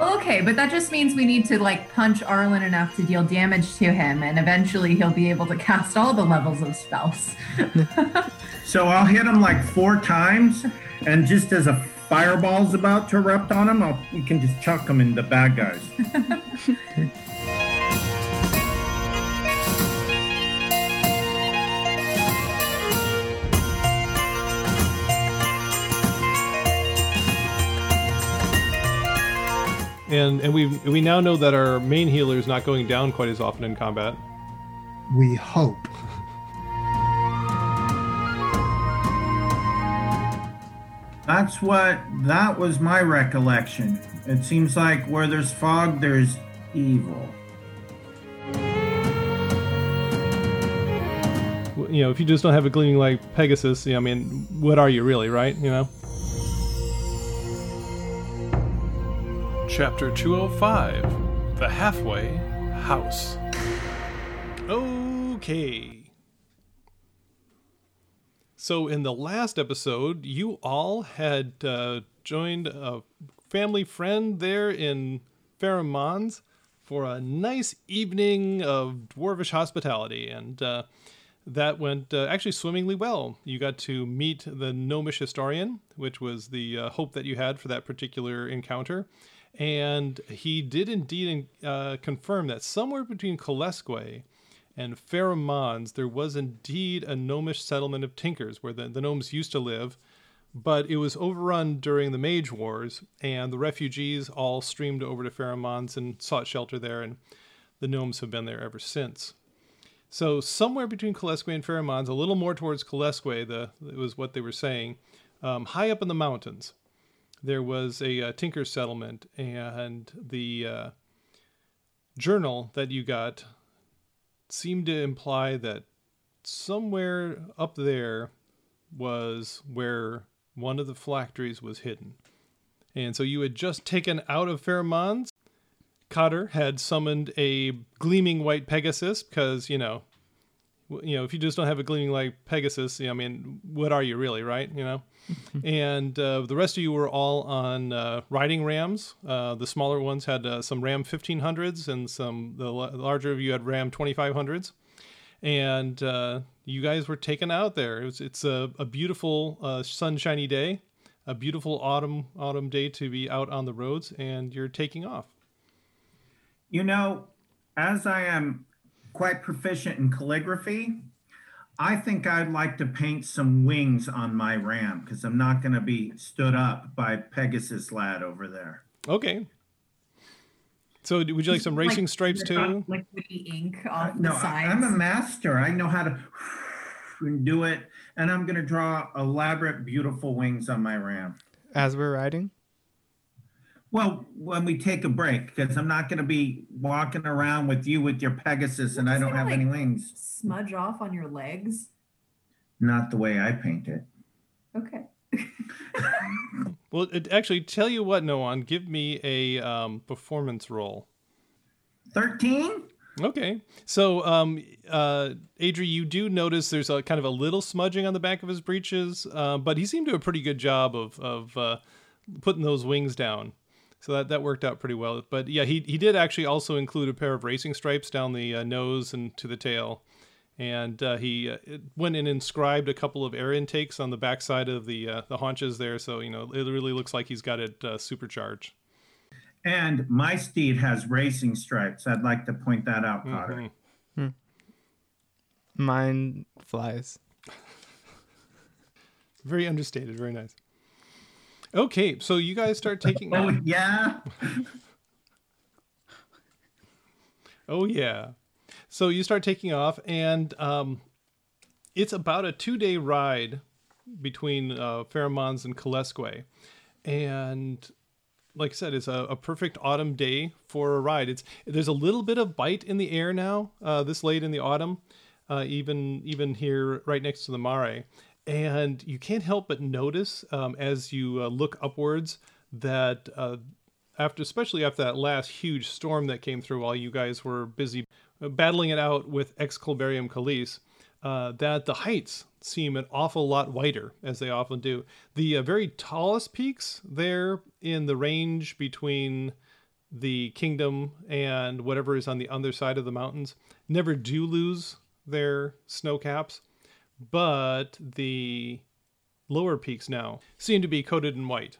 Okay, but that just means we need to like punch Arlen enough to deal damage to him, and eventually he'll be able to cast all the levels of spells. So I'll hit him like four times, and just as a fireball's about to erupt on him, I'll, you can just chuck him into bad guys. And and we we now know that our main healer is not going down quite as often in combat. We hope. That's what, that was my recollection. It seems like where there's fog, there's evil. You know, if you just don't have a gleaming like Pegasus, you know, I mean, what are you really, right? You know. Chapter 205 The Halfway House. Okay. So, in the last episode, you all had uh, joined a family friend there in Ferrum Mons for a nice evening of dwarvish hospitality, and uh, that went uh, actually swimmingly well. You got to meet the gnomish historian, which was the uh, hope that you had for that particular encounter. And he did indeed uh, confirm that somewhere between Kalesque and Ferrum Mons, there was indeed a gnomish settlement of tinkers where the, the gnomes used to live, but it was overrun during the Mage Wars, and the refugees all streamed over to Ferrum Mons and sought shelter there, and the gnomes have been there ever since. So somewhere between Kalesque and Ferrum Mons, a little more towards Kalesque, the it was what they were saying, um, high up in the mountains, there was a, uh tinker settlement, and the uh, journal that you got seemed to imply that somewhere up there was where one of the phylacteries was hidden. And so you had just taken out of Ferrum Mons. Cotter had summoned a gleaming white Pegasus because, you know, you know, if you just don't have a gleaming like Pegasus, you know, I mean, what are you really, right? You know, and uh, the rest of you were all on uh, riding rams. Uh, the smaller ones had uh, some Ram 1500s, and some the la- larger of you had Ram 2500s. And uh, you guys were taken out there. It was, it's a, a beautiful uh, sunshiny day, a beautiful autumn autumn day to be out on the roads, and you're taking off. You know, as I am quite proficient in calligraphy, I think I'd like to paint some wings on my ram because I'm not going to be stood up by Pegasus lad over there. Okay. So, would you like some racing stripes too? Liquidy ink uh, off no, the I, sides. I'm a master. I know how to do it, and I'm going to draw elaborate, beautiful wings on my ram. As we're riding? Well, when we take a break, because I'm not going to be walking around with you with your Pegasus, and I don't have like, any wings. Smudge off on your legs. Not the way I paint it. Okay. Well, it, actually, tell you what, Noan, give me a um, performance roll. Thirteen. Okay. So, um, uh, Adri, you do notice there's a kind of a little smudging on the back of his breeches, uh, but he seemed to do a pretty good job of of uh, putting those wings down. So that, that worked out pretty well. But yeah, he, he did actually also include a pair of racing stripes down the uh, nose and to the tail. And uh, he uh, went and inscribed a couple of air intakes on the backside of the uh, the haunches there. So, you know, it really looks like he's got it uh, supercharged. And my steed has racing stripes. I'd like to point that out, Potter. Mhm. Mine flies. Very understated. Very nice. Okay, so you guys start taking. Oh yeah. Oh yeah. So you start taking off, and um, it's about a two-day ride between uh, Ferrum Mons and Kalesque, and like I said, it's a, a perfect autumn day for a ride. It's there's a little bit of bite in the air now, uh, this late in the autumn, uh, even even here right next to the mare, and you can't help but notice um, as you uh, look upwards that uh, after, especially after that last huge storm that came through while you guys were busy uh, battling it out with Excalibarium Calise, uh, that the heights seem an awful lot whiter, as they often do. The uh, very tallest peaks there in the range between the kingdom and whatever is on the other side of the mountains never do lose their snow caps, but the lower peaks now seem to be coated in white.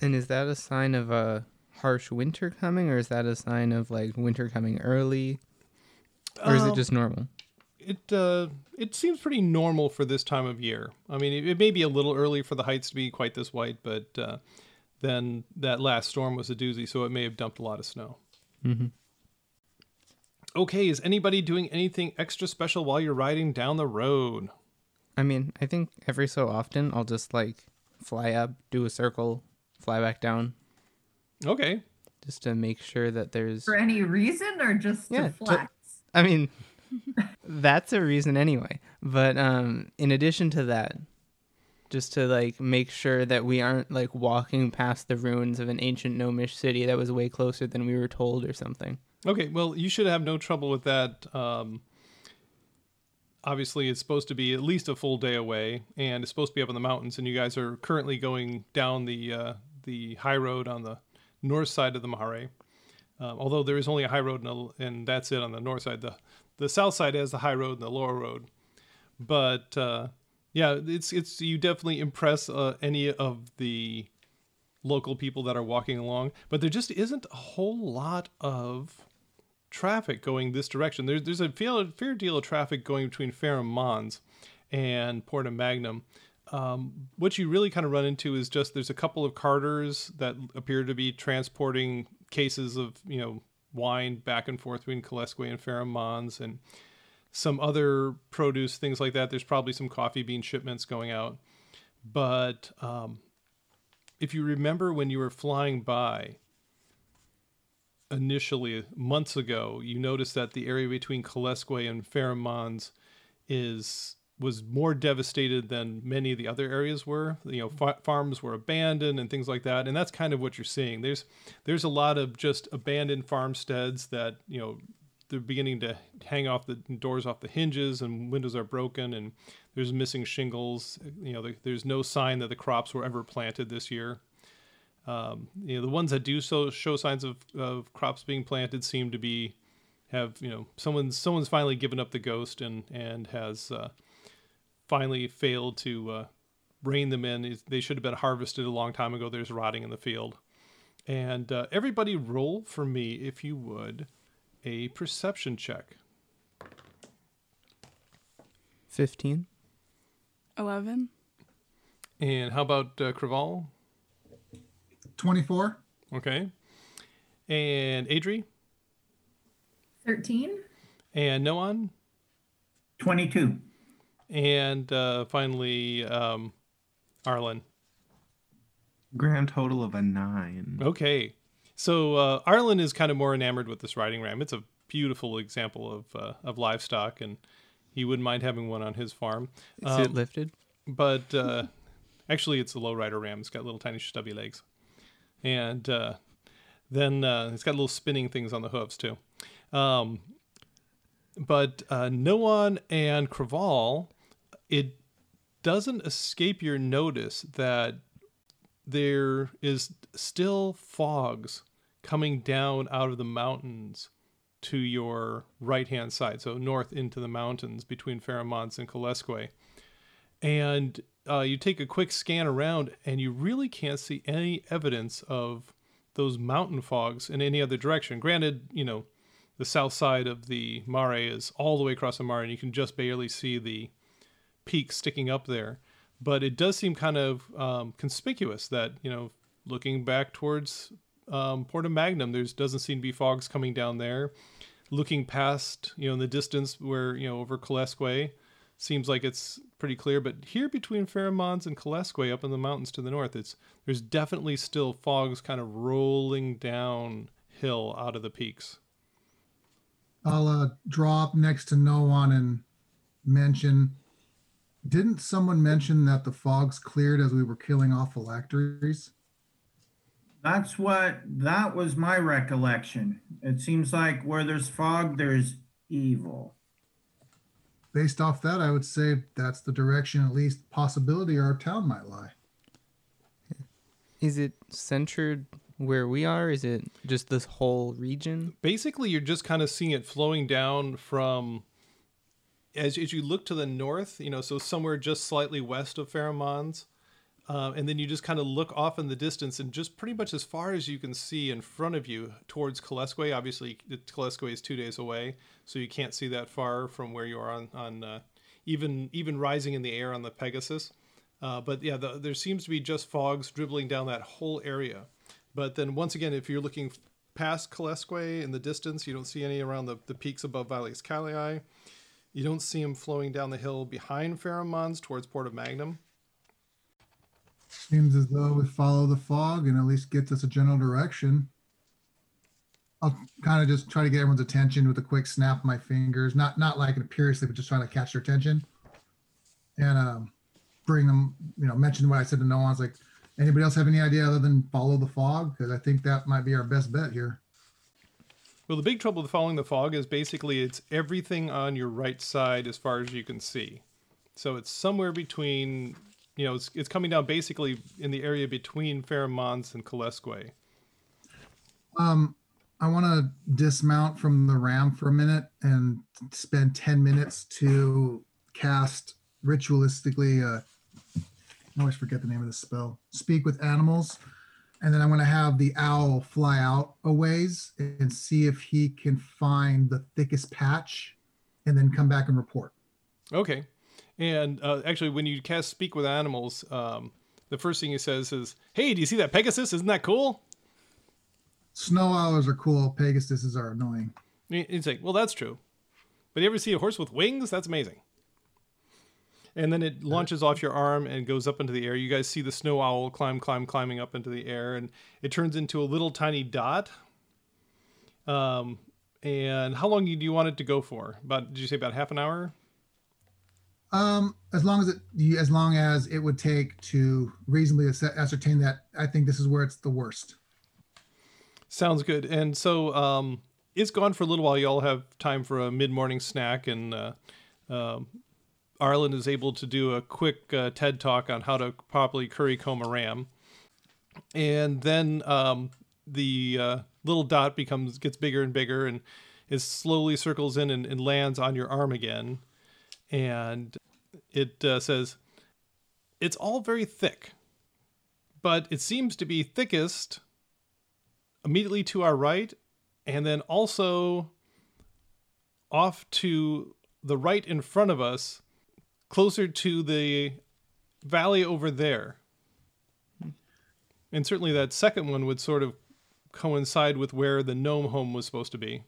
And is that a sign of a harsh winter coming, or is that a sign of like winter coming early, or is it Um, just normal? It uh, it seems pretty normal for this time of year. I mean, it, it may be a little early for the heights to be quite this white, but uh, then that last storm was a doozy, so it may have dumped a lot of snow. Mm-hmm. Okay, is anybody doing anything extra special while you're riding down the road? I mean, I think every so often I'll just like fly up, do a circle, fly back down, Okay, just to make sure that there's. For any reason or just Yeah, to to- flex? I mean, that's a reason anyway. But um, in addition to that, just to like make sure that we aren't like walking past the ruins of an ancient gnomish city that was way closer than we were told or something. Okay, well, you should have no trouble with that. Um, obviously, it's supposed to be at least a full day away, and it's supposed to be up in the mountains. And you guys are currently going down the uh, the high road on the north side of the Mare. Um, although there is only a high road, and, a, and that's it on the north side. The the south side has the high road and the lower road. But uh, yeah, it's it's you definitely impress uh, any of the local people that are walking along. But there just isn't a whole lot of traffic going this direction. There's there's a fair, fair deal of traffic going between Ferrum Mons and Porta Magnum. Um, what you really kind of run into is just there's a couple of carters that appear to be transporting cases of you know wine back and forth between Kalesque and Ferrum Mons and some other produce things like that. There's probably some coffee bean shipments going out, but um, if you remember when you were flying by initially months ago, you noticed that the area between Kalesque and Ferrum is was more devastated than many of the other areas were. You know, fa- farms were abandoned and things like that, and that's kind of what you're seeing. There's there's a lot of just abandoned farmsteads that you know they're beginning to hang off the doors off the hinges and windows are broken and there's missing shingles. You know, there- there's no sign that the crops were ever planted this year. Um, you know, the ones that do so show signs of, of crops being planted seem to be have you know someone's someone's finally given up the ghost and and has uh, finally failed to uh, rein them in. They should have been harvested a long time ago. There's rotting in the field. And uh, everybody, roll for me if you would a perception check. Fifteen. 11. And how about uh, Craval? 24. Okay. And Adri? 13? And Noan? 22. And uh, finally, um, Arlen. Grand total of a nine. Okay. So uh, Arlen is kind of more enamored with this riding ram. It's a beautiful example of uh, of livestock, and he wouldn't mind having one on his farm. Is it Um, lifted? but uh, actually, it's a low rider ram. It's got little tiny stubby legs, and uh, then uh, it's got little spinning things on the hooves too. Um, but uh, Noan and Craval, it doesn't escape your notice that there is still fogs coming down out of the mountains to your right hand side, so north into the mountains between Ferrum Mons and Kalesque and uh, you take a quick scan around and you really can't see any evidence of those mountain fogs in any other direction granted you know the south side of the mare is all the way across the mare and you can just barely see the peak sticking up there but it does seem kind of um, conspicuous that you know looking back towards um, Porta Magnum, there doesn't seem to be fogs coming down there. Looking past, you know, in the distance where you know over Kalesque, seems like it's pretty clear. But here between Ferrum Mons and Kalesque, up in the mountains to the north, it's there's definitely still fogs kind of rolling downhill out of the peaks. I'll uh, draw up next to Noan and mention Didn't someone mention that the fogs cleared as we were killing off phylacteries? That's what, that was my recollection. It seems like where there's fog, there's evil. Based off that, I would say that's the direction, at least possibility our town might lie. Is it centered where we are? Is it just this whole region? Basically, you're just kind of seeing it flowing down from as, as you look to the north, you know, so somewhere just slightly west of Ferrum Mons. Uh, and then you just kind of look off in the distance and just pretty much as far as you can see in front of you towards Kalesque. Obviously, Kalesque is two days away, so you can't see that far from where you are on, on uh, even even rising in the air on the Pegasus. Uh, but yeah, the, there seems to be just fogs dribbling down that whole area. But then once again, if you're looking past Kalesque in the distance, you don't see any around the, the peaks above Valles Calii. You don't see them flowing down the hill behind Ferrum Mons towards Porta Magnum. Seems as though we follow the fog and at least gets us a general direction. I'll kind of just try to get everyone's attention with a quick snap of my fingers, not not like imperiously, but just trying to catch their attention. And um, bring them, you know, mention what I said to Noan's like, anybody else have any idea other than follow the fog? Because I think that might be our best bet here. Well, the big trouble with following the fog is basically it's everything on your right side as far as you can see. So it's somewhere between, you know, it's, it's coming down basically in the area between Ferrum Mons and Kalesque. Um, I want to dismount from the ram for a minute and spend 10 minutes to cast ritualistically. Uh, I always forget the name of the spell. Speak with animals. And then I'm going to have the owl fly out a ways and see if he can find the thickest patch and then come back and report. Okay. And uh, actually, when you cast Speak with Animals, um, the first thing he says is, Hey, do you see that Pegasus? Isn't that cool? Snow owls are cool. Pegasuses are annoying. He's like, Well, that's true. But you ever see a horse with wings? That's amazing. And then it launches off your arm and goes up into the air. You guys see the snow owl climb, climb, climbing up into the air, and it turns into a little tiny dot. Um, and how long do you want it to go for? About did you say about half an hour? Um, as long as it, you- as long as it would take to reasonably ascertain that, I think this is where it's the worst. Sounds good. And so um, it's gone for a little while. You all have time for a mid-morning snack, and uh, um, Arlen is able to do a quick uh, TED talk on how to properly curry comb a ram. And then um, the uh, little dot becomes gets bigger and bigger, and it slowly circles in and, and lands on your arm again. And it uh, says, "It's all very thick, but it seems to be thickest." immediately to our right, and then also off to the right in front of us, closer to the valley over there. And certainly that second one would sort of coincide with where the gnome home was supposed to be.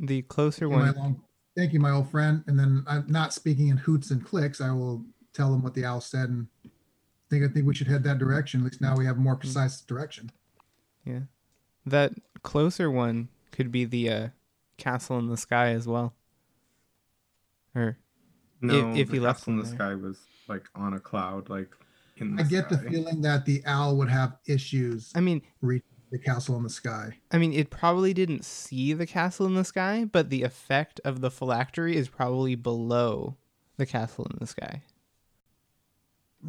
The closer My one. Long- thank you, my old friend. And then I'm not speaking in hoots and clicks. I will tell them what the owl said and think I think we should head that direction. At least now we have a more precise direction. Yeah. That closer one could be the uh, castle in the sky as well. Or No, if the he left castle in the there. sky was like on a cloud, like in the I get the feeling that the owl would have issues I mean, reaching the castle in the sky. I mean, it probably didn't see the castle in the sky, but the effect of the phylactery is probably below the castle in the sky.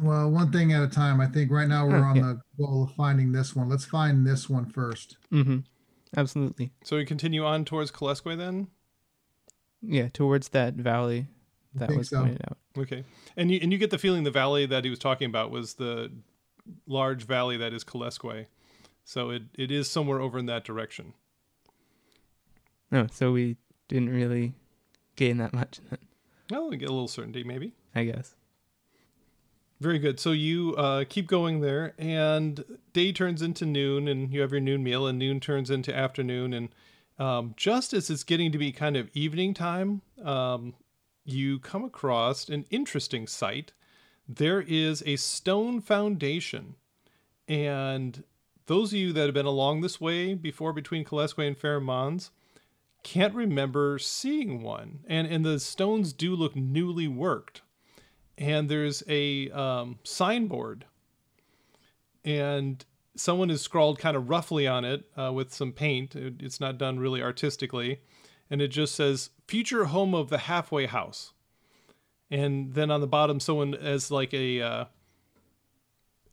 Well, one thing at a time. I think right now we're Oh, on yeah. the goal of finding this one. Let's find this one first. Mm-hmm. Absolutely. So we continue on towards Kalesque then? Yeah, towards that valley that was so. pointed out. Okay. And you and you get the feeling the valley that he was talking about was the large valley that is Kalesque. So it, it is somewhere over in that direction. No, so we didn't really gain that much, Well, we get a little certainty maybe. I guess. Very good. So you uh, keep going there, and day turns into noon, and you have your noon meal, and noon turns into afternoon. And um, just as it's getting to be kind of evening time, um, you come across an interesting sight. There is a stone foundation, and those of you that have been along this way before between Kalesque and Ferrum Mons can't remember seeing one. And and the stones do look newly worked and there's a um, signboard, and someone has scrawled kind of roughly on it uh, with some paint. It- It's not done really artistically, and it just says "Future Home of the Halfway House." And then on the bottom, someone as like a uh,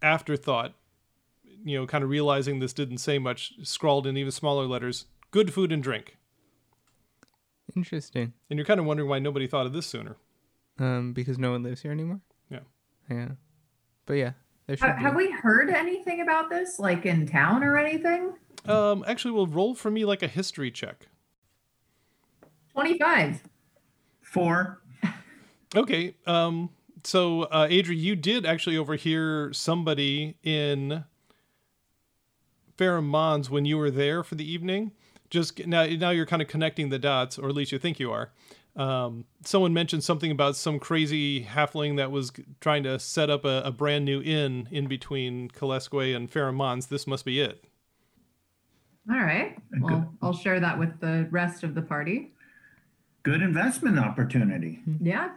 afterthought, you know, kind of realizing this didn't say much, scrawled in even smaller letters, "Good food and drink." Interesting. And you're kind of wondering why nobody thought of this sooner. Um, because no one lives here anymore. Yeah. Yeah. But yeah, there should Ha- be. have we heard anything about this, like in town or anything? Um, actually, will roll for me like a history check. 25. Four. Okay. Um, so, uh, Adri, you did actually overhear somebody in Ferrum Mons when you were there for the evening. Just now, now you're kind of connecting the dots, or at least you think you are. Um, someone mentioned something about some crazy halfling that was trying to set up a, a brand new inn in between Kalesque and Ferrum Mons. This must be it. All right. Well, I'll share that with the rest of the party. Good investment opportunity. Yeah.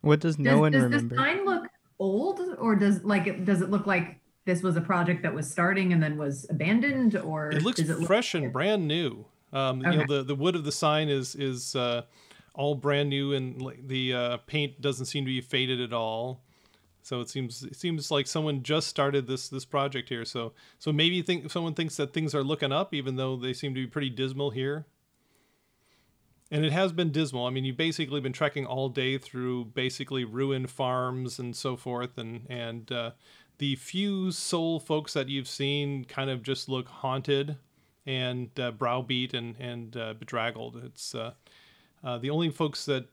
what does no does one does remember? the sign look old, or does like it, does it look like this was a project that was starting and then was abandoned, or It looks it look fresh and brand new. Um, You know, the, the wood of the sign is is uh, all brand new, and the uh, paint doesn't seem to be faded at all. So it seems it seems like someone just started this this project here. So so maybe think someone thinks that things are looking up, even though they seem to be pretty dismal here. And it has been dismal. I mean, you've basically been trekking all day through basically ruined farms and so forth, and and uh, the few soul folks that you've seen kind of just look haunted and uh, browbeat and and uh, bedraggled. It's uh, uh, the only folks that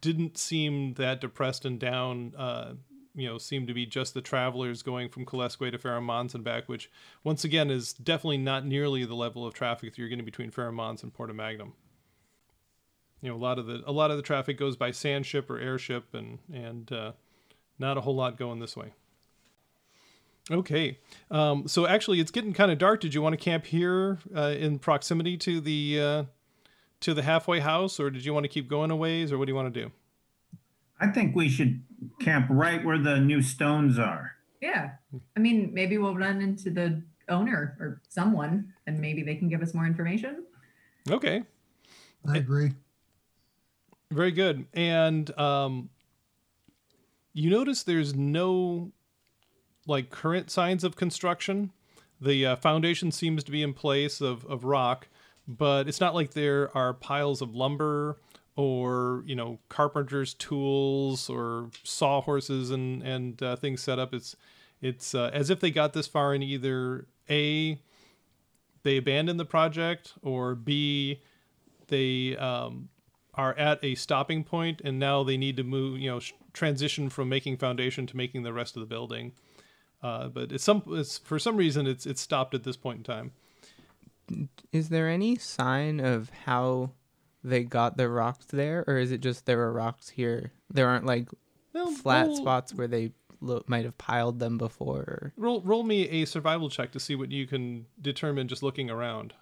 didn't seem that depressed and down. Uh, you know, seem to be just the travelers going from Kalesque to Ferrum and back, which once again is definitely not nearly the level of traffic that you're getting between Ferrum and Porta Magnum. You know, a lot of the a lot of the traffic goes by sand ship or airship, and and uh, not a whole lot going this way. Okay, um, so actually, it's getting kind of dark. Did you want to camp here uh, in proximity to the uh, to the halfway house, or did you want to keep going a ways, or what do you want to do? I think we should camp right where the new stones are. Yeah. I mean, maybe we'll run into the owner or someone, and maybe they can give us more information. Okay, I agree. very good. And um, you notice there's no like current signs of construction. The uh, foundation seems to be in place of, of rock, but it's not like there are piles of lumber or you know carpenter's tools or sawhorses and and uh, things set up. It's it's uh, as if they got this far and either a they abandoned the project or b they um, are at a stopping point and now they need to move you know sh- transition from making foundation to making the rest of the building uh, but it's some it's for some reason it's it's stopped at this point in time Is there any sign of how they got the rocks there, or is it just there are rocks here? There aren't like Well, flat spots where they lo- might have piled them before. Or... roll roll me a survival check to see what you can determine just looking around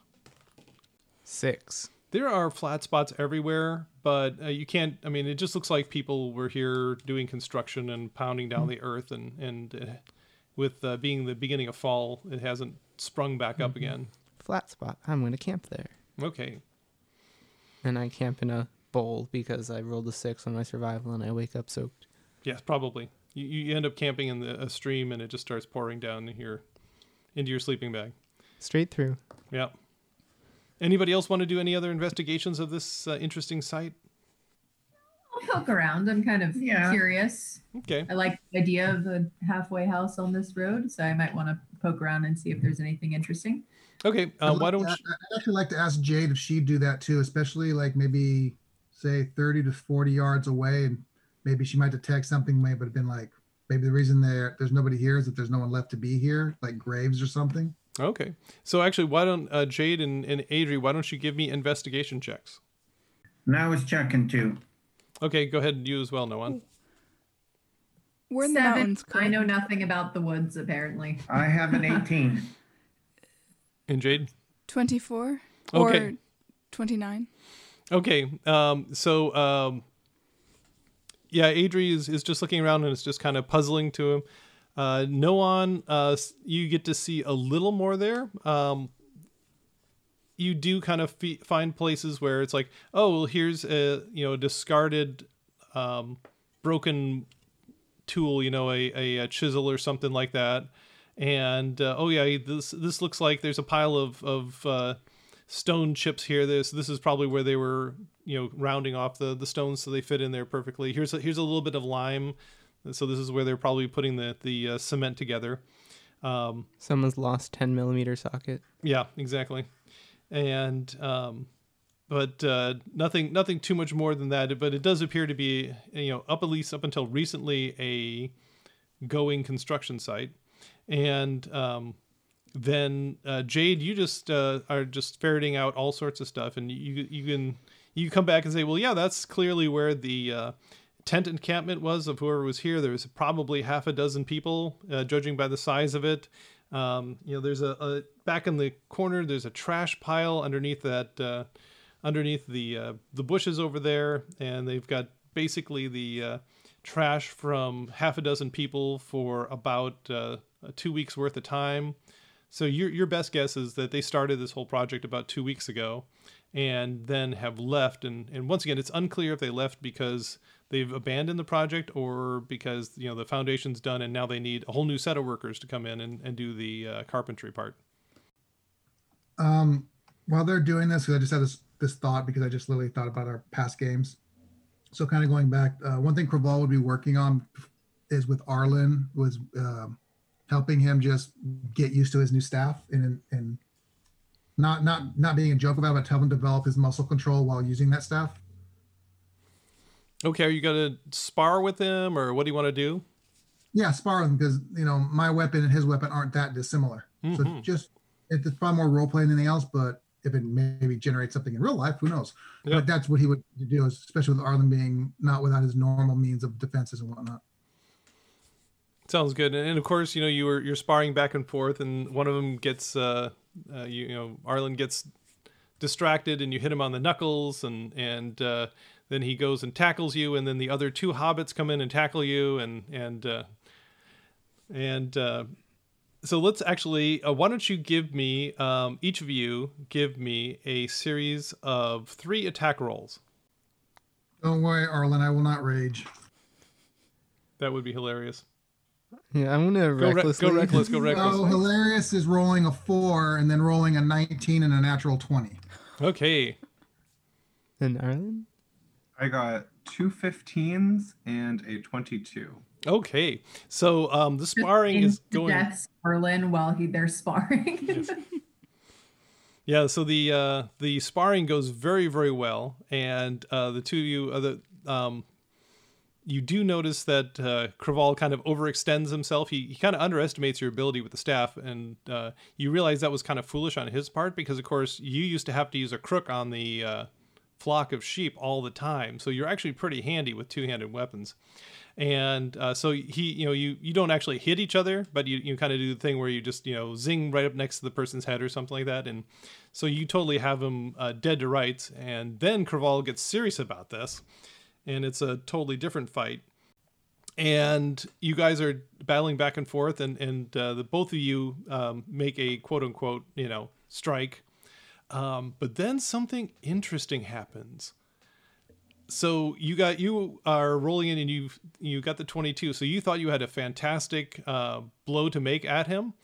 Six. there are flat spots everywhere but uh, you can't i mean it just looks like people were here doing construction and pounding down the earth and and uh, with uh, being the beginning of fall it hasn't sprung back up again Flat spot. I'm gonna camp there, okay and I camp in a bowl because I rolled a six on my survival, and I wake up soaked. Yes, probably. You, you end up camping in the, a stream and it just starts pouring down here into your sleeping bag. Straight through. Yeah. Anybody else want to do any other investigations of this uh, interesting site? I'll poke around. I'm kind of Yeah. curious. Okay. I like the idea of a halfway house on this road, so I might want to poke around and see if there's anything interesting. Okay. I'd Uh, why don't? I'd actually like to ask Jade if she'd do that too, especially like maybe say 30 to 40 yards away, and maybe she might detect something, maybe have been like maybe the reason there there's nobody here is that there's no one left to be here, like graves or something. Okay. So actually, why don't uh, Jade and, and Adri, why don't you give me investigation checks? And I was checking too. Okay, go ahead and you as well, Noan. We're in the Seven. mountains. I know nothing about the woods, apparently. I have an 18. And Jade? 24 Okay. or 29. Okay. Um, so um, yeah, Adri is, is just looking around and it's just kind of puzzling to him. Uh, Noan, uh, s- you get to see a little more there. Um, you do kind of find places where it's like, oh, well, here's a you know discarded, um, broken tool, you know, a, a, a chisel or something like that. And uh, oh yeah, this this looks like there's a pile of of uh, stone chips here. This this is probably where they were, you know, rounding off the the stones so they fit in there perfectly. Here's a, here's a little bit of lime, so this is where they're probably putting the the uh, cement together. Um, Someone's lost 10 millimeter socket. yeah, exactly. And um, but uh, nothing nothing too much more than that. But it does appear to be you know up at least up until recently a going construction site. And um, then uh, Jade, you just uh, are just ferreting out all sorts of stuff, and you you can you come back and say, well, yeah, that's clearly where the uh, tent encampment was of whoever was here. There was probably half a dozen people, uh, judging by the size of it. Um, you know, there's a, a back in the corner. There's a trash pile underneath that, uh, underneath the uh, the bushes over there, and they've got basically the uh, trash from half a dozen people for about uh, two weeks worth of time. So your your best guess is that they started this whole project about two weeks ago, and then have left. And and once again, it's unclear if they left because they've abandoned the project or because you know the foundation's done and now they need a whole new set of workers to come in and, and do the uh, carpentry part. Um, while they're doing this, 'cause I just had this this thought because I just literally thought about our past games. So kind of going back, uh, one thing Craval would be working on is with Arlen was um, helping him just get used to his new staff and and not not not being a joke about it, but help him develop his muscle control while using that staff. Okay, are you gonna spar with him or what do you want to do? Yeah, spar with him because you know my weapon and his weapon aren't that dissimilar. So Mhm. just it's probably more role playing than anything else, but if it maybe generates something in real life, who knows? Yeah. But that's what he would do, especially with Arlen being not without his normal means of defenses and whatnot. Sounds good. And, and of course, you know you were you're sparring back and forth, and one of them gets uh, uh you, you know Arlen gets distracted, and you hit him on the knuckles, and and uh, then he goes and tackles you, and then the other two hobbits come in and tackle you, and and uh, and uh, so let's actually uh, why don't you give me um, each of you give me a series of three attack rolls. Don't worry, Arlen, I will not rage. That would be hilarious. Yeah, I'm gonna Go, re- recklessly. go reckless. Go reckless. Oh, hilarious is rolling a four and then rolling a 19 and a natural 20. Okay. In Ireland? I got two 15s and a 22. Okay. So um, the sparring is going. Death Arlen while he they're sparring. Yeah, so the uh, the sparring goes very very well, and uh, the two of you, uh, the um, you do notice that uh, Craval kind of overextends himself. He, he kind of underestimates your ability with the staff, and uh, you realize that was kind of foolish on his part because, of course, you used to have to use a crook on the uh, flock of sheep all the time. So you're actually pretty handy with two-handed weapons. And uh, so he, you know, you you don't actually hit each other, but you you kind of do the thing where you just you know zing right up next to the person's head or something like that, and so you totally have him uh, dead to rights. And then Craval gets serious about this, and it's a totally different fight. And you guys are battling back and forth, and and uh, the both of you um, make a quote unquote you know strike, um, but then something interesting happens. So you got you are rolling in and you you got the 22 so you thought you had a fantastic uh, blow to make at him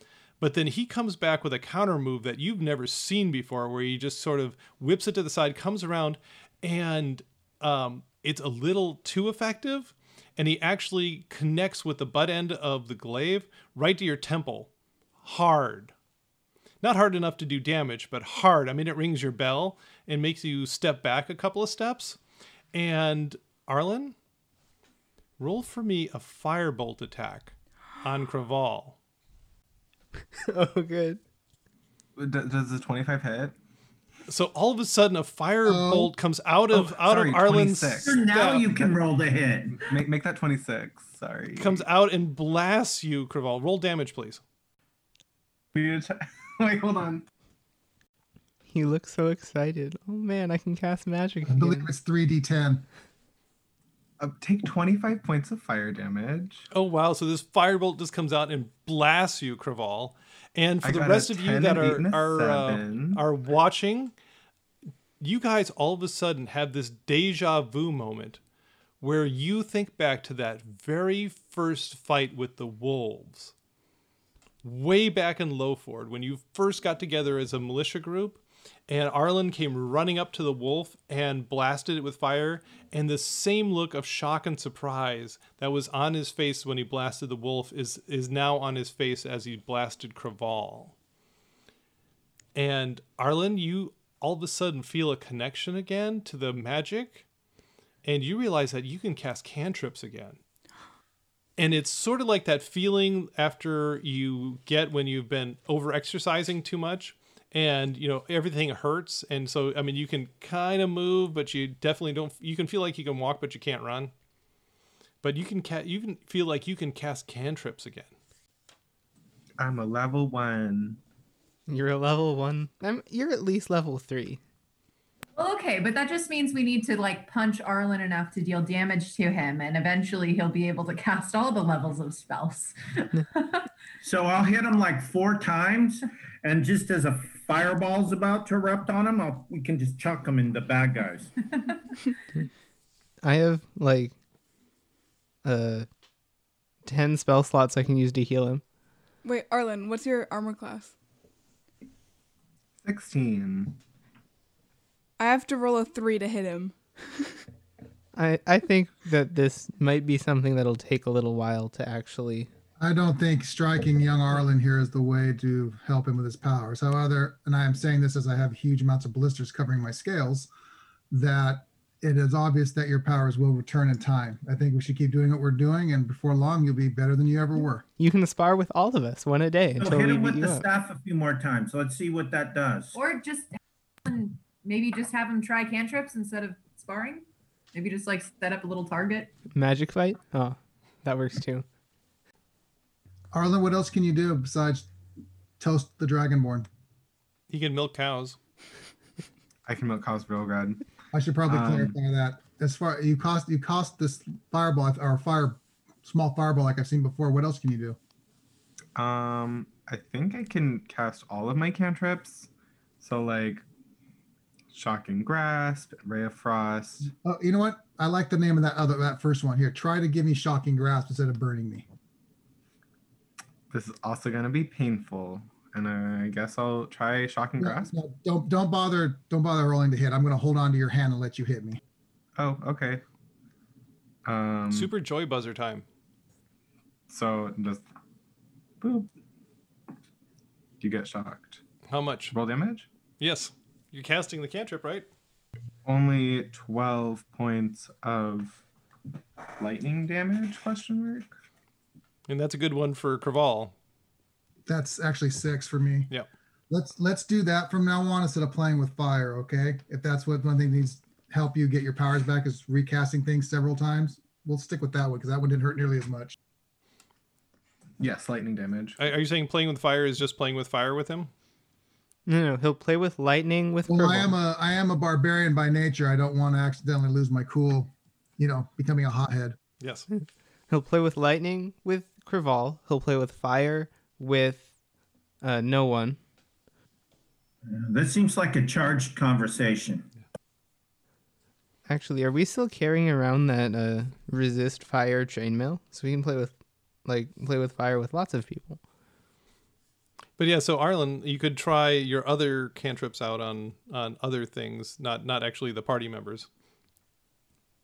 but then he comes back with a counter move that you've never seen before where he just sort of whips it to the side comes around and um, it's a little too effective and he actually connects with the butt end of the glaive right to your temple. Hard not hard enough to do damage but hard i mean it rings your bell and makes you step back a couple of steps and Arlen, roll for me a firebolt attack on Craval. oh, good. D- does the 25 hit? So all of a sudden, a firebolt oh. comes out of Oh, out sorry, of Arlen's 26. So now you can roll the hit. Make, make that 26. Sorry. comes out and blasts you, Craval. Roll damage, please. Speed attack- Wait, hold on. He looks so excited. Oh man, I can cast magic I believe it's 3d10. Uh, take 25 points of fire damage. Oh wow! So this firebolt just comes out and blasts you, Craval. And for I the rest of you that are are uh, are watching, you guys all of a sudden have this deja vu moment where you think back to that very first fight with the wolves, way back in Lowford when you first got together as a militia group. And Arlen came running up to the wolf and blasted it with fire. And the same look of shock and surprise that was on his face when he blasted the wolf is is now on his face as he blasted Craval. And Arlen, you all of a sudden feel a connection again to the magic, and you realize that you can cast cantrips again. And it's sort of like that feeling after you get when you've been over exercising too much and you know everything hurts and so i mean you can kind of move but you definitely don't you can feel like you can walk but you can't run but you can ca- you can feel like you can cast cantrips again I'm a level one. You're a level one. I'm, you're at least level three. Well, okay, but that just means we need to like punch Arlen enough to deal damage to him, and eventually he'll be able to cast all the levels of spells. So I'll hit him like four times, and just as a fireball's about to erupt on him, I'll, we can just chuck him in the bad guys. I have like uh ten spell slots I can use to heal him. Wait, Arlen, what's your armor class? 16. I have to roll a three to hit him. I I think that this might be something that'll take a little while to actually. I don't think striking young Arlen here is the way to help him with his powers. However, and I am saying this as I have huge amounts of blisters covering my scales, that it is obvious that your powers will return in time. I think we should keep doing what we're doing, and before long, you'll be better than you ever were. You can spar with all of us one a day So until hit we him beat with the up. staff a few more times. Let's see what that does. or just maybe just have him try cantrips instead of sparring. Maybe just like set up a little target. Magic fight. Oh, that works too. Arlen, what else can you do besides toast the Dragonborn? he can milk cows I can milk cows real good. I should probably Um, clarify that. As far you cost you cost this fireball or fire small fireball like I've seen before. What else can you do? Um, I think I can cast all of my cantrips. So like shocking grasp, ray of frost. Oh, you know what? I like the name of that other that first one here. Try to give me shocking grasp instead of burning me. This is also gonna be painful, and I guess I'll try shocking No, grasp. no, don't don't bother don't bother rolling to hit. I'm gonna hold on to your hand and let you hit me. Oh, okay. Um, super joy buzzer time So just boop. You get shocked. how much Roll damage. yes you're casting the cantrip right Only twelve points of lightning damage? Question mark. and that's a good one for Craval. That's actually six for me. Yep. Let's let's do that from now on instead of playing with fire. Okay, if that's what one thing needs help you get your powers back is recasting things several times. We'll stick with that one because that one didn't hurt nearly as much. Yes, lightning damage. Are are you saying playing with fire is just playing with fire with him? No, no, he'll play with lightning with. Well, I am a I am a barbarian by nature. I don't want to accidentally lose my cool, you know, becoming a hothead. Yes. He'll play with lightning with Craval. He'll play with fire with uh, Noan. That seems like a charged conversation. Actually, are we still carrying around that uh, resist fire chainmail so we can play with, like, play with fire with lots of people? But yeah, so Arlen, you could try your other cantrips out on on other things, not not actually the party members.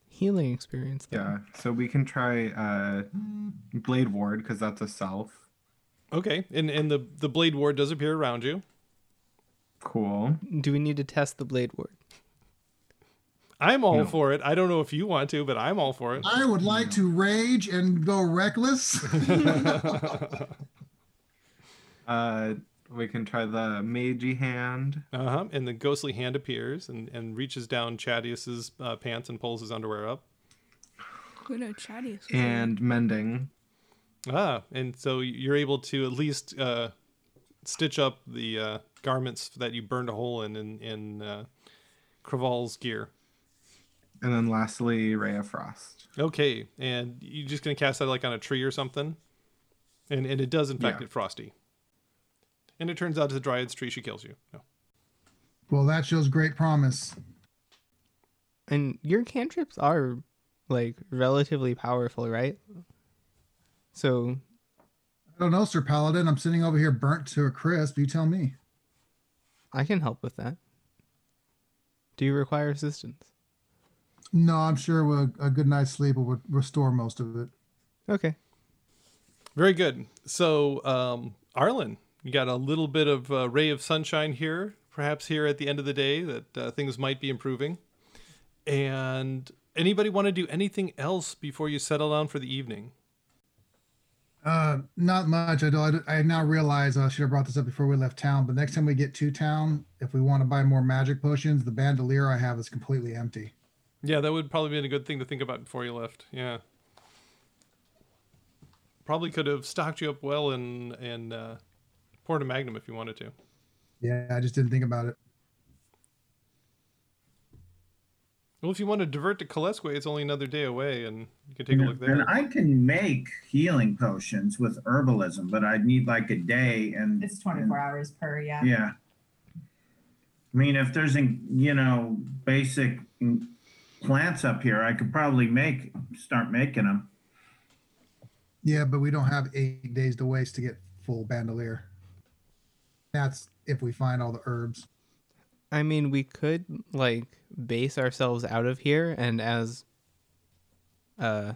Healing experience. though. Yeah. So we can try uh, blade ward because that's a self. Okay, and and the the blade ward does appear around you. Cool. Do we need to test the blade ward? I'm all No. for it. I don't know if you want to, but I'm all for it. I would like to rage and go reckless. Uh, we can try the magey hand. Uh huh. And the ghostly hand appears and and reaches down Chadius's uh, pants and pulls his underwear up. Who know Chatty is? and mending. Ah, and so you're able to at least uh, stitch up the uh, garments that you burned a hole in in, in uh, Craval's gear. And then lastly, Ray of Frost. Okay, and you're just gonna cast that like on a tree or something, and and it does in fact Yeah. get frosty. And it turns out it's a dryad's tree. She kills you. No. Well, that shows great promise. And your cantrips are like relatively powerful, right? So I don't know, Sir Paladin. I'm sitting over here burnt to a crisp. You tell me. I can help with that. Do you require assistance? No, I'm sure a, a good night's sleep will restore most of it. Okay. Very good. So, um, Arlen, you got a little bit of uh, ray of sunshine here, perhaps here at the end of the day that uh, things might be improving. And anybody want to do anything else before you settle down for the evening? Uh, not much. I don't. I now realize I should have brought this up before we left town. But next time we get to town, if we want to buy more magic potions, the bandolier I have is completely empty. Yeah, that would probably be a good thing to think about before you left. Yeah. Probably could have stocked you up well and and uh, Porta Magnum if you wanted to. Yeah, I just didn't think about it. Well, if you want to divert to Kalesque, it's only another day away, and you can take a look there. And I can make healing potions with herbalism, but I'd need like a day and It's 24 hours per, yeah. Yeah. I mean, if there's, in- you know, basic plants up here, I could probably make, start making them. Yeah, but we don't have eight days to waste to get full bandolier. That's if we find all the herbs. I mean, we could like base ourselves out of here, and as uh,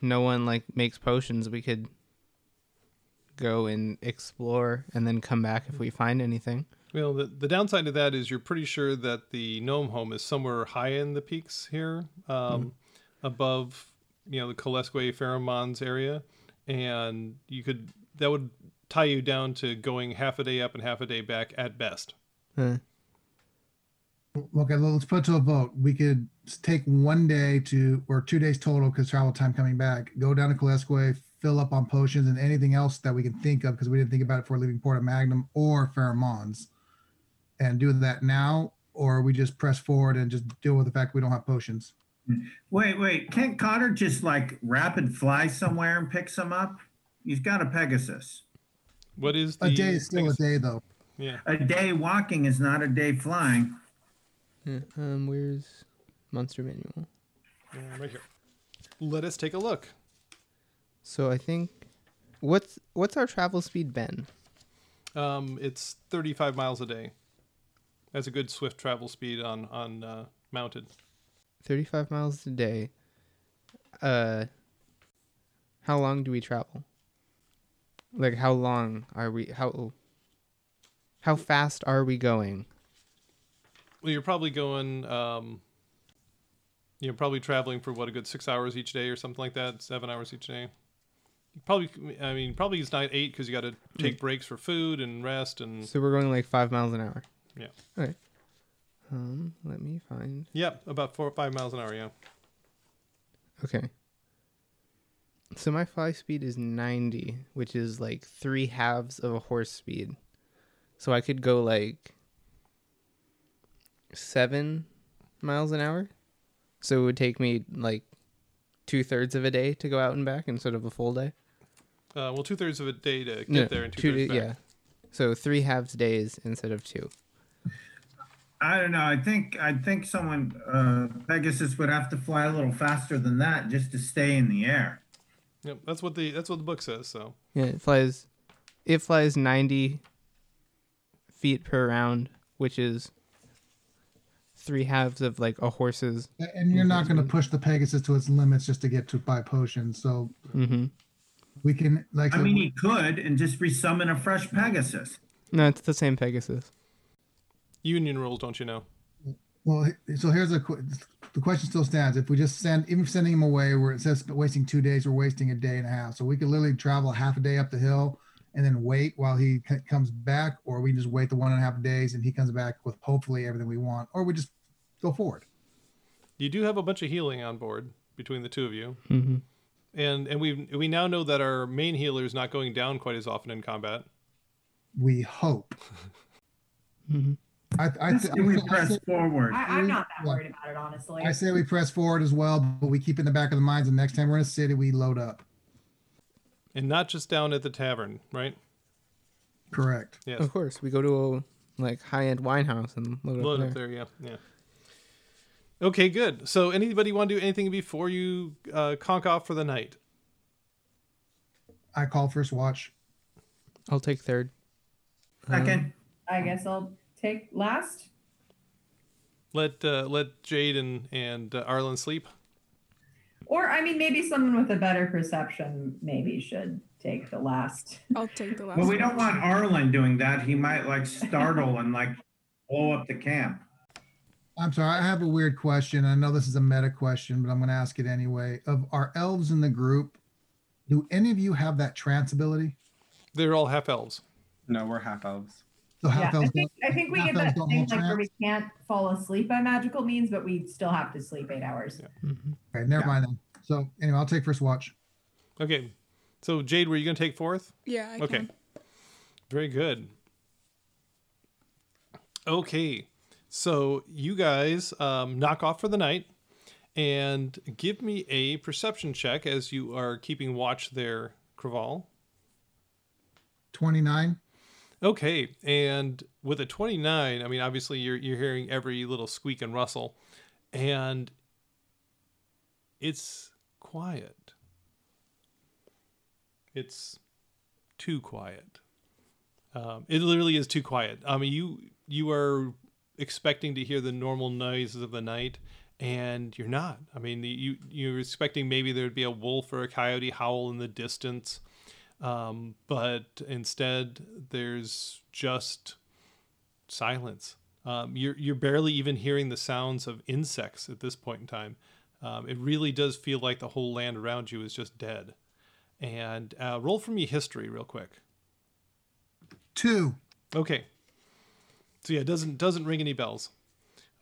Noan like makes potions, we could go and explore, and then come back if we find anything. Well, the, the downside to that is you're pretty sure that the gnome home is somewhere high in the peaks here, um, above you know the Kalesque Ferrum Mons area, and you could that would tie you down to going half a day up and half a day back at best. Huh. Okay, well, let's put it to a vote. We could take one day to, or two days total, because travel time coming back. Go down to Kalesque, fill up on potions and anything else that we can think of, because we didn't think about it before leaving Porta Magnum or Ferrum Mons, and do that now, or we just press forward and just deal with the fact we don't have potions. Wait, wait, can't Cotter just like rapid fly somewhere and pick some up? He's got a Pegasus. What is the A day is still a day, though. Yeah, A day walking is not a day flying. Yeah, Um, where's monster manual? yeah, right here. Let us take a look. So I think what's what's our travel speed been? Um, it's 35 miles a day. That's a good swift travel speed on on uh, mounted. 35 miles a day. Uh how long do we travel? Like how long are we how how fast are we going? Well, you're probably going. Um, you're probably traveling for what a good six hours each day or something like that. Seven hours each day. You probably, I mean, probably it's not eight because you got to take breaks for food and rest and So we're going like 5 miles an hour. Yeah. Okay. Um let me find. yeah, about four or five miles an hour. Yeah. Okay. So my fly speed is 90, which is like 3 halves of a horse speed. So I could go like 7 miles an hour. So it would take me like two thirds of a day to go out and back instead of a full day. Uh, well, two thirds of a day to get No, there and two, two thirds back. yeah. So three halves days instead of two. I don't know. I think I think someone uh, Pegasus would have to fly a little faster than that just to stay in the air. Yep, that's what the that's what the book says. So Yeah, it flies. It flies ninety feet per round, which is three halves of like a horse's. And you're not going to push the Pegasus to its limits just to get to buy potions. So Mm-hmm. we can, like, I mean, he could and just resummon a fresh Pegasus. No, it's the same Pegasus. union rules, don't you know? Well, so here's a the question still stands. If we just send, even sending him away, where it says wasting two days, we're wasting a day and a half. So we could literally travel half a day up the hill and then wait while he comes back, or we just wait the one and a half days and he comes back with hopefully everything we want, or we just go forward. You do have a bunch of healing on board between the two of you, Mm-hmm. and and we we now know that our main healer is not going down quite as often in combat. We hope. Mm-hmm. I, I, Let's th- say we I press say- forward. I, I'm not that Yeah. worried about it, honestly. I say we press forward as well, but we keep in the back of the minds. And next time we're in a city, we load up. And not just down at the tavern, right? Correct. Yes. Of course, we go to a like high end wine house and load, Load up up there. there, yeah, yeah. Okay, good. So, anybody want to do anything before you uh, conk off for the night? I call first watch. I'll take third. Second. I guess I'll take last. Let uh, let Jade and and uh, Arlen sleep. Or, I mean, maybe someone with a better perception maybe should take the last. I'll take the last Well, we don't want Arlen doing that. He might like startle and like blow up the camp. I'm sorry. I have a weird question. I know this is a meta question, but I'm going to ask it anyway. Of our elves in the group, do any of you have that trance ability? They're all half elves. No, we're half elves. So Yeah, half I elves think, I think we get elves that thing hold like where we can't fall asleep by magical means, but we still have to sleep eight hours. Okay, never Yeah. mind then. So anyway, I'll take first watch. Okay. So, Jade, were you going to take fourth? Yeah, I Okay. can. Very good. Okay. So, you guys um, knock off for the night and give me a perception check as you are keeping watch there, Craval. 29. Okay, and with a 29, I mean obviously you're you're hearing every little squeak and rustle and it's quiet. It's too quiet. Um, it literally is too quiet. I mean you you are expecting to hear the normal noises of the night and you're not. I mean you you're expecting maybe there'd be a wolf or a coyote howl in the distance um, but instead there's just silence. Um, you're you're barely even hearing the sounds of insects at this point in time. Um, it really does feel like the whole land around you is just dead. And uh, roll for me history real quick. Two. Okay. So yeah, it doesn't doesn't ring any bells,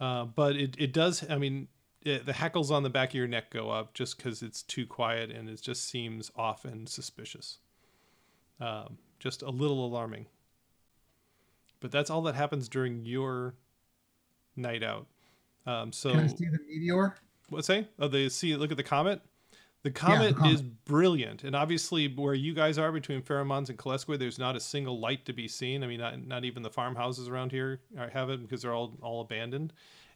uh, but it it does. I mean, it, the hackles on the back of your neck go up just because it's too quiet and it just seems off and suspicious. Um, just a little alarming. But that's all that happens during your night out. Um, so Can I see the meteor? what say? Oh, they see. Look at the comet. The the comet, comet. is brilliant, and obviously, where you guys are between Ferrum Mons and Kalesque, there's not a single light to be seen. I mean, not not even the farmhouses around here have it because they're all all abandoned.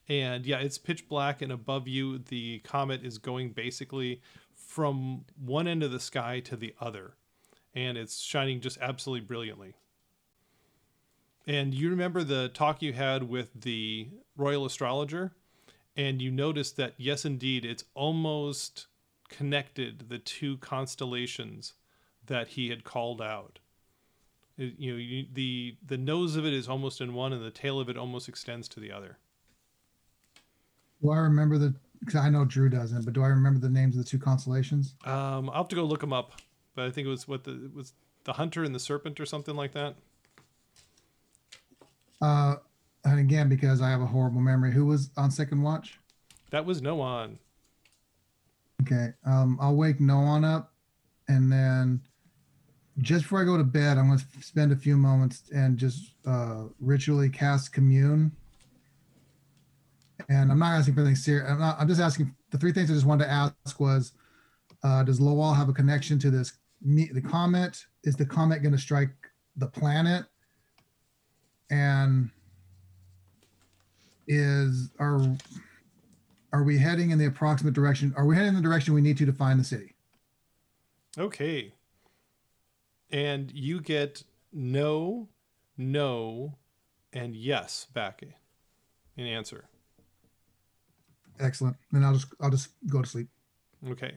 And yeah, it's pitch black, and above you, the comet is going basically from one end of the sky to the other, and it's shining just absolutely brilliantly. And you remember the talk you had with the royal astrologer? and you noticed that yes indeed it's almost connected the two constellations that he had called out It- you know you, the the nose of it is almost in one and the tail of it almost extends to the other Well, I remember the? Because I know Drew doesn't, but do I remember the names of the two constellations? um i'll have to go look them up but i think it was what the it was the hunter and the serpent or something like that Uh, and again, because I have a horrible memory, who was on second watch? that was Noan Okay. Um, I'll wake no Noan up, and then just before I go to bed, I'm going to spend a few moments and just uh, ritually cast commune. And I'm not asking for anything serious. I'm not. I'm just asking. The three things I just wanted to ask was, uh, does Lowell have a connection to this? Me, the comet. Is the comet going to strike the planet? And is are are we heading in the approximate direction? Are we heading in the direction we need to to find the city? okay and you get no no and yes back in answer Excellent. Then I'll just I'll just go to sleep. Okay.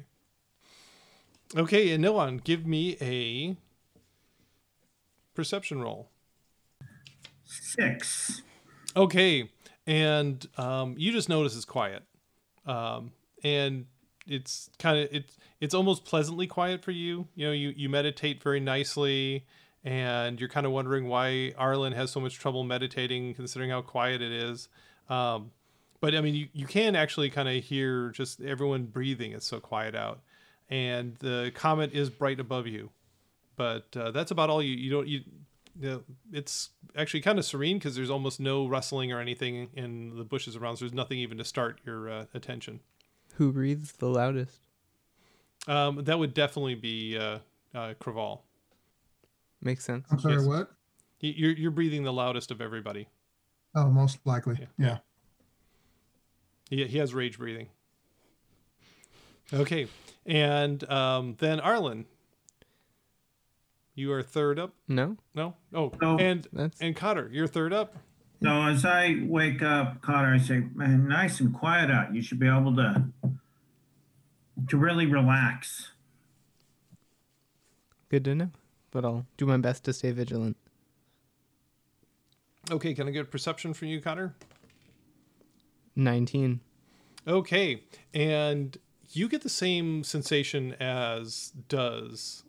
Okay, and Noan, give me a perception roll. Six. Okay, and um, you just notice it's quiet, um, and it's kind of it's it's almost pleasantly quiet for you. You know, you you meditate very nicely, and you're kind of wondering why Arlen has so much trouble meditating, considering how quiet it is. Um, but I mean, you, you can actually kind of hear just everyone breathing. It's so quiet out, and the comet is bright above you. But uh, that's about all you you don't you yeah, it's actually kind of serene because there's almost no rustling or anything in the bushes around. So there's nothing even to start your uh, attention. Who breathes the loudest? Um, that would definitely be uh, uh, Craval. Makes sense. I'm sorry, Yes. what? You're you're breathing the loudest of everybody. Oh, most likely. Yeah. Yeah. He he has rage breathing. Okay, and um, then Arlen, you are third up. No, No, oh, No. and that's and Cotter, you're third up. So as I wake up, Cotter, I say, man, nice and quiet out. You should be able to to really relax. good to know. But I'll do my best to stay vigilant. Okay, can I get a perception from you, Cotter? Nineteen. Okay, and you get the same sensation as does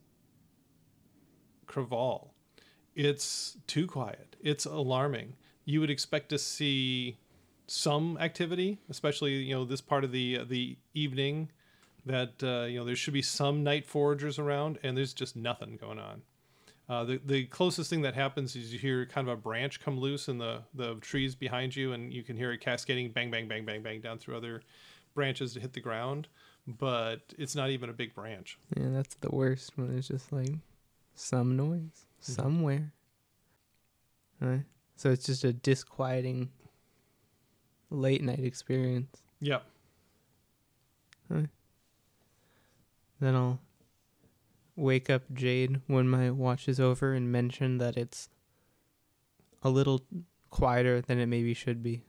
Craval. It's too quiet. It's alarming. You would expect to see some activity, especially you know this part of the the evening. That uh, you know there should be some night foragers around, and there's just nothing going on. Uh, the the closest thing that happens is you hear kind of a branch come loose in the the trees behind you, and you can hear it cascading bang bang bang bang bang down through other branches to hit the ground. But it's not even a big branch. Yeah, that's the worst when it's just like some noise mm-hmm. somewhere. Right. So it's just a disquieting late night experience. Yep. Then I'll wake up Jade when my watch is over and mention that it's a little quieter than it maybe should be.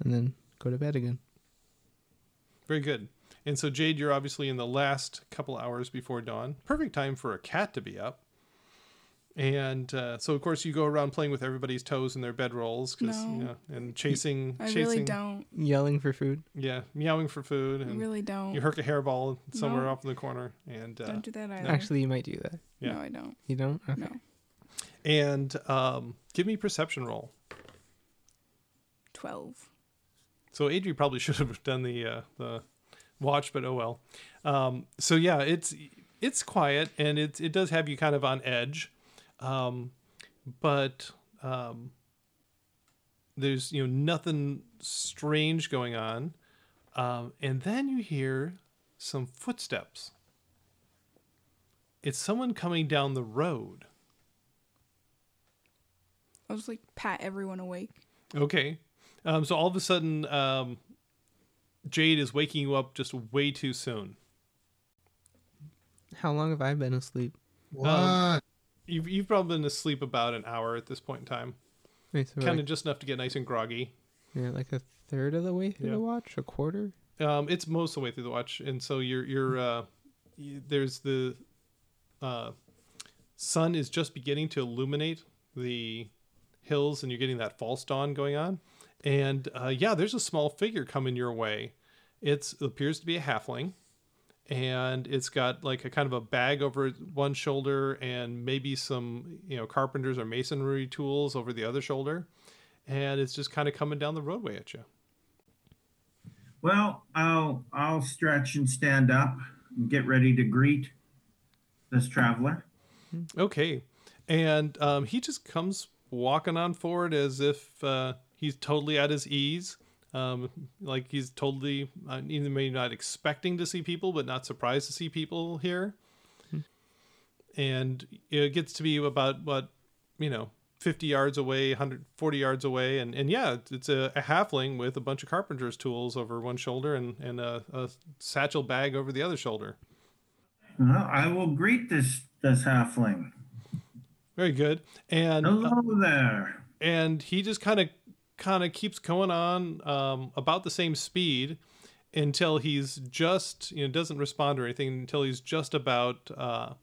And then go to bed again. Very good. And so Jade, you're obviously in the last couple hours before dawn. Perfect time for a cat to be up. And uh, so, of course, you go around playing with everybody's toes in their bedrolls, 'cause, you No. know, and chasing, I chasing, really don't. Yelling for food. yeah, meowing for food, I really don't. you hurk a hairball somewhere No. off in the corner, and uh, don't do that either. Actually, you might do that. Yeah. No, I don't. You don't? Okay. No. and um, give me perception roll. Twelve. So Adri probably should have done the uh, the watch, but oh well. Um, so yeah, it's it's quiet and it it does have you kind of on edge, um, but um, there's you know nothing strange going on, um, and then you hear some footsteps. It's someone coming down the road. I'll just like pat everyone awake. Okay. Um, so all of a sudden, um, Jade is waking you up just way too soon. How long have I been asleep? What? You've, you've probably been asleep about an hour at this point in time. Wait, so Kind of like, just enough to get nice and groggy. yeah, like a third of the way through Yeah. the watch? A quarter? Um, it's most of the way through the watch, and so you're you're uh, y there's the uh, sun is just beginning to illuminate the hills, and you're getting that false dawn going on. And uh, yeah, there's a small figure coming your way. It's, it appears to be a halfling, and it's got like a kind of a bag over one shoulder, and maybe some you know carpenters or masonry tools over the other shoulder, and it's just kind of coming down the roadway at you. Well, I'll I'll stretch and stand up and get ready to greet this traveler. Okay. And um, he just comes walking on forward as if uh, he's totally at his ease. Um, like he's totally, uh, even maybe not expecting to see people, but not surprised to see people here. And it gets to be about, what, you know, 50 yards away, 140 yards away. And, and yeah, it's a, a halfling with a bunch of carpenter's tools over one shoulder and, and a, a satchel bag over the other shoulder. Well, I will greet this this halfling. Very good. And uh, Hello there. and he just kind of kind of keeps going on um, about the same speed until he's just you know doesn't respond or anything until he's just about uh,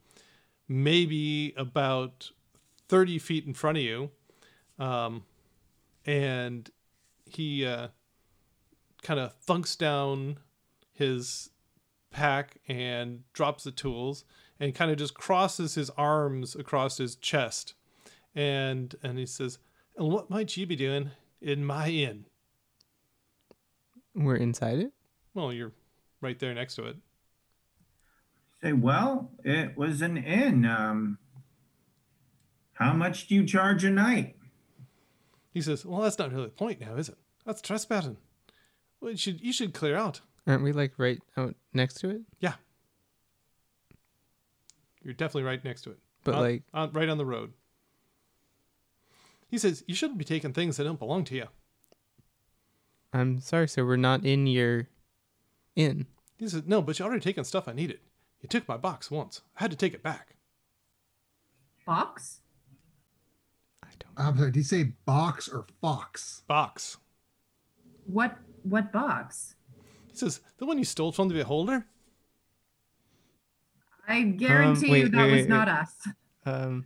maybe about 30 feet in front of you. Um, and he uh, kind of thunks down his pack and drops the tools and kind of just crosses his arms across his chest. And and he says and what might you be doing in my inn We're inside it? well you're right there next to it Say, well, it was an inn. Um, How much do you charge a night? He says, "Well, that's not really the point now, is it? That's trespassing. Well, you should you should clear out. Aren't we like right out next to it? Yeah, you're definitely right next to it. But On- like, on, right on the road." He says, "You shouldn't be taking things that don't belong to you." I'm sorry, sir. We're not in your inn. He says, "No, but you already taken stuff I needed. You took my box once. I had to take it back." Box? I don't. I'm sorry. Did you say box or fox? Box. What what box? He says, "The one you stole from the beholder." I guarantee you wait, that wait, was wait, not wait. us. Um,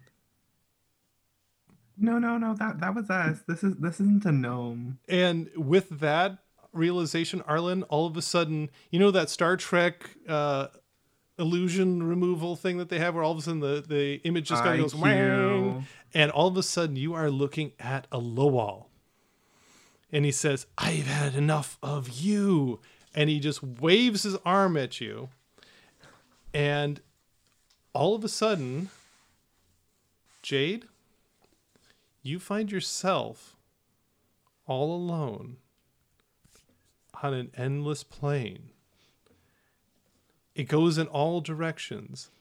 No, no, no. That that was us. This is this isn't a gnome. And with that realization, Arlen, all of a sudden, you know that Star Trek uh, illusion removal thing that they have, where all of a sudden the, the image just kind of goes wang, and all of a sudden you are looking at a Lowall. And he says, I've had enough of you. And he just waves his arm at you. And all of a sudden, Jade, you find yourself all alone on an endless plain. It goes in all directions.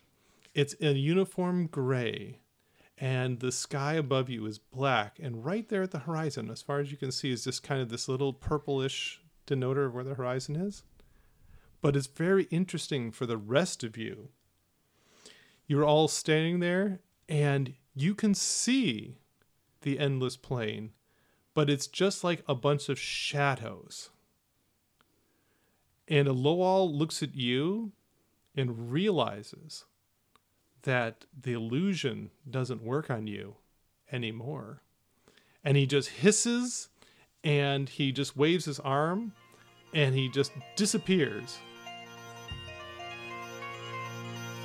It's a uniform gray, and the sky above you is black. And right there at the horizon, as far as you can see, is just kind of this little purplish denoter of where the horizon is. But it's very interesting for the rest of you. You're all standing there, and you can see the endless plain, but it's just like a bunch of shadows. And Aloal looks at you and realizes that the illusion doesn't work on you anymore. And he just hisses and he just waves his arm and he just disappears.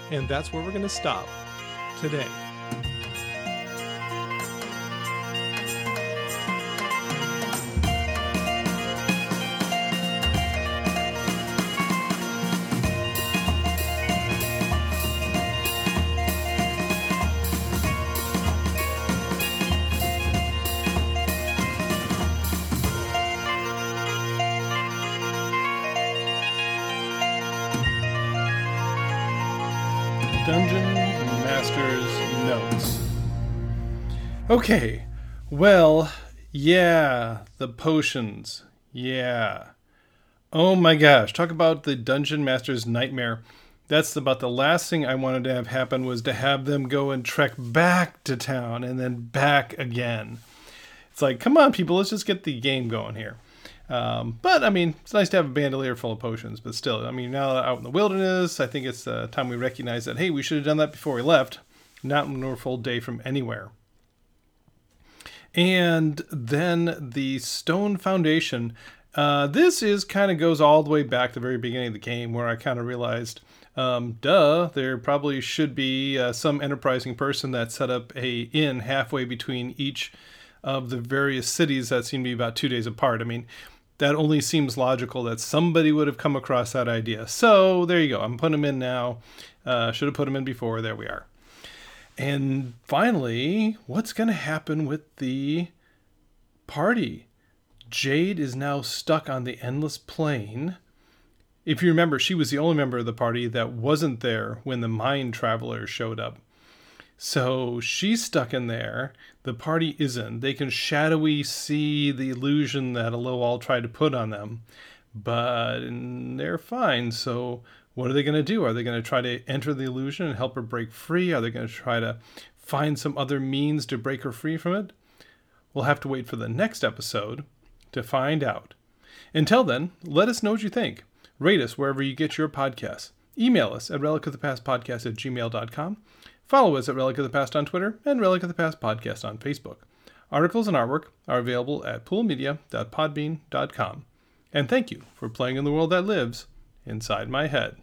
And that's where we're going to stop today. Okay, well, yeah, the potions. Yeah. Oh my gosh, talk about the Dungeon Master's nightmare. That's about the last thing I wanted to have happen was to have them go and trek back to town and then back again. It's like, come on, people, let's just get the game going here. Um, but I mean, it's nice to have a bandolier full of potions. But still, I mean, now out in the wilderness, I think it's uh, time we recognize that hey, we should have done that before we left, not when we're full day from anywhere. And then the stone foundation. Uh, this is kind of goes all the way back to the very beginning of the game, where I kind of realized, um, duh, there probably should be uh, some enterprising person that set up a inn halfway between each of the various cities that seem to be about two days apart. I mean, that only seems logical that somebody would have come across that idea. So there you go. I'm putting them in now. Uh, should have put them in before. There we are. And finally, what's going to happen with the party? Jade is now stuck on the endless plane. If you remember, she was the only member of the party that wasn't there when the mind travelers showed up. So she's stuck in there. The party isn't. They can shadowy see the illusion that Aloal tried to put on them, but they're fine. So what are they going to do? Are they going to try to enter the illusion and help her break free? Are they going to try to find some other means to break her free from it? We'll have to wait for the next episode to find out. Until then, let us know what you think. Rate us wherever you get your podcasts. Email us at relicofthepastpodcast at gmail.com. Follow us at Relic of the Past on Twitter and Relic of the Past Podcast on Facebook. Articles and artwork are available at poolmedia.podbean.com. And thank you for playing in the world that lives inside my head.